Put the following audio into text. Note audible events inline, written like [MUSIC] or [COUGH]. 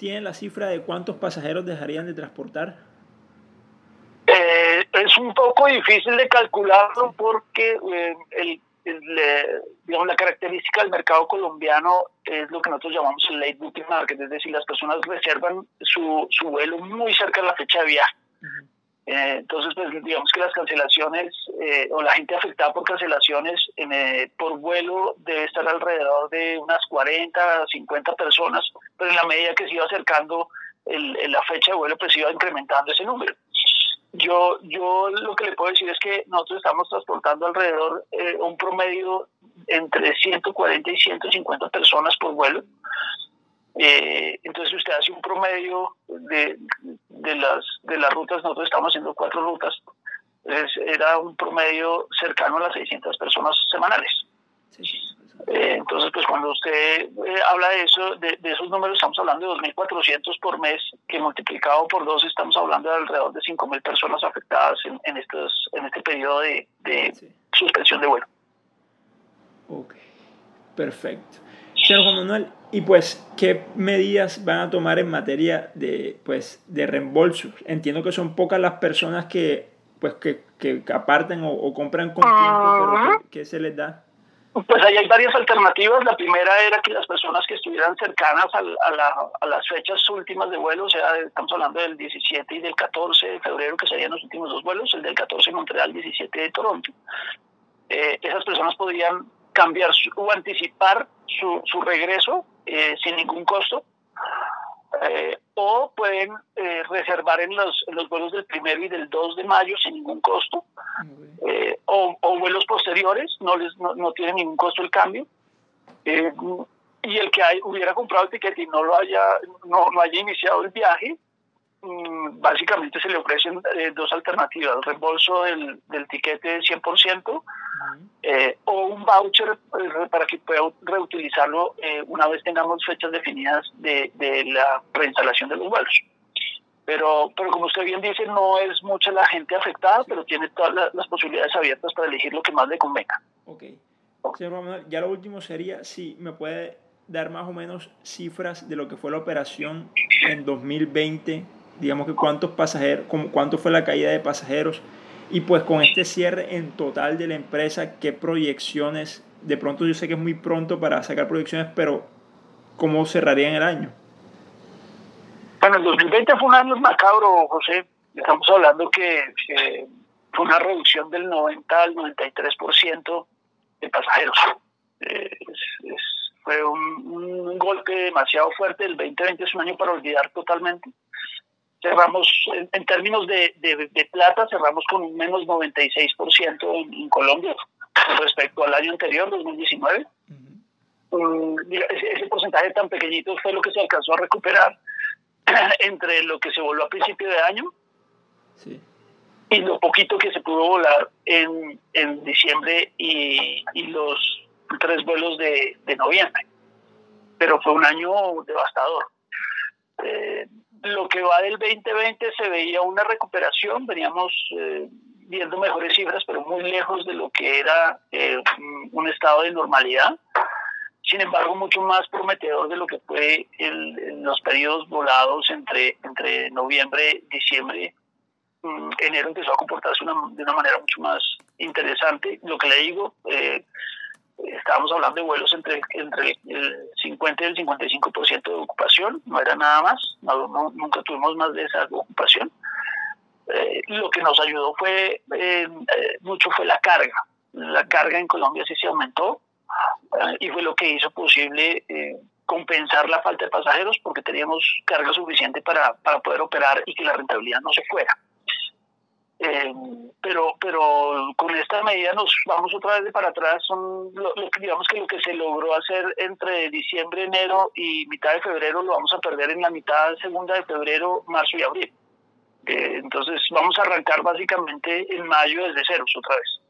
tienen la cifra de cuántos pasajeros dejarían de transportar? Eh, es un poco difícil de calcularlo porque eh, el, digamos, la característica del mercado colombiano es lo que nosotros llamamos el late booking market, es decir, las personas reservan su, su vuelo muy cerca de la fecha de viaje. Eh, entonces, pues digamos que las cancelaciones eh, o la gente afectada por cancelaciones por vuelo debe estar alrededor de unas 40, 50 personas, pero en la medida que se iba acercando el, la fecha de vuelo, pues iba incrementando ese número. Yo, yo lo que le puedo decir es que nosotros estamos transportando alrededor un promedio entre 140 y 150 personas por vuelo. Eh, entonces usted hace un promedio de, de, las, de las rutas, nosotros estamos haciendo cuatro rutas, era un promedio cercano a las 600 personas semanales. Eh, entonces, pues cuando usted eh, habla de eso, de, esos números, estamos hablando de 2.400 por mes, que multiplicado por dos estamos hablando de alrededor de 5.000 personas afectadas en, en, estos, en este periodo de, de suspensión de vuelo. Ok, perfecto. Señor Juan Manuel, y pues, ¿qué medidas van a tomar en materia de, pues, de reembolsos? Entiendo que son pocas las personas que, pues, que, que aparten o, compran con tiempo, pero ¿qué, se les da? Pues ahí hay varias alternativas. La primera era que las personas que estuvieran cercanas a, la, a, las fechas últimas de vuelo, o sea, estamos hablando del 17 y del 14 de febrero, que serían los últimos dos vuelos, el del 14 de Montreal, 17 de Toronto. Eh, esas personas podrían cambiar o anticipar su, su regreso eh, sin ningún costo. Eh, o pueden eh, reservar en los, los vuelos del primero y del 2 de mayo sin ningún costo, o, o, vuelos posteriores, no les no, no tiene ningún costo el cambio. y el que hay, hubiera comprado el ticket y no lo haya no, no haya iniciado el viaje, Mm, básicamente se le ofrecen eh, dos alternativas, el reembolso del, del tiquete 100% eh, o un voucher eh, para que pueda reutilizarlo una vez tengamos fechas definidas de, de la reinstalación de los vuelos. Pero, pero como usted bien dice, no es mucha la gente afectada, pero tiene todas las, posibilidades abiertas para elegir lo que más le convenga. Ok. Señor ya lo último sería si me puede dar más o menos cifras de lo que fue la operación en 2020 digamos que cuántos pasajeros, cuánto fue la caída de pasajeros y pues con este cierre en total de la empresa, qué proyecciones, de pronto yo sé que es muy pronto para sacar proyecciones, pero ¿cómo cerrarían el año? Bueno, el 2020 fue un año macabro, José. Estamos hablando que, fue una reducción del 90 al 93% de pasajeros. fue un, un, golpe demasiado fuerte. El 2020 es un año para olvidar totalmente cerramos en, términos de, de, plata, cerramos con un menos 96% en, en Colombia respecto al año anterior, 2019. Mm, ese, porcentaje tan pequeñito fue lo que se alcanzó a recuperar [CLEARS THROAT] entre lo que se voló a principio de año y lo poquito que se pudo volar en, en diciembre y, y los tres vuelos de, de noviembre. Pero fue un año devastador. Lo que va del 2020 se veía una recuperación, veníamos eh, viendo mejores cifras, pero muy lejos de lo que era eh, un estado de normalidad. Sin embargo, mucho más prometedor de lo que fue el, los periodos volados entre, entre noviembre, diciembre, mm, enero empezó a comportarse una, de una manera mucho más interesante. Lo que le digo, eh, estábamos hablando de vuelos entre, entre el 50 y el 55% de ocupación, no era nada más, nunca tuvimos más de esa ocupación. Eh, lo que nos ayudó fue eh, eh, mucho fue la carga. La carga en Colombia sí se aumentó y fue lo que hizo posible compensar la falta de pasajeros porque teníamos carga suficiente para, para poder operar y que la rentabilidad no se fuera. Eh, pero pero con esta medida nos vamos otra vez de para atrás. Son lo, digamos que lo que se logró hacer entre diciembre enero y mitad de febrero lo vamos a perder en la mitad segunda de febrero marzo y abril. Eh, entonces vamos a arrancar básicamente en mayo desde ceros otra vez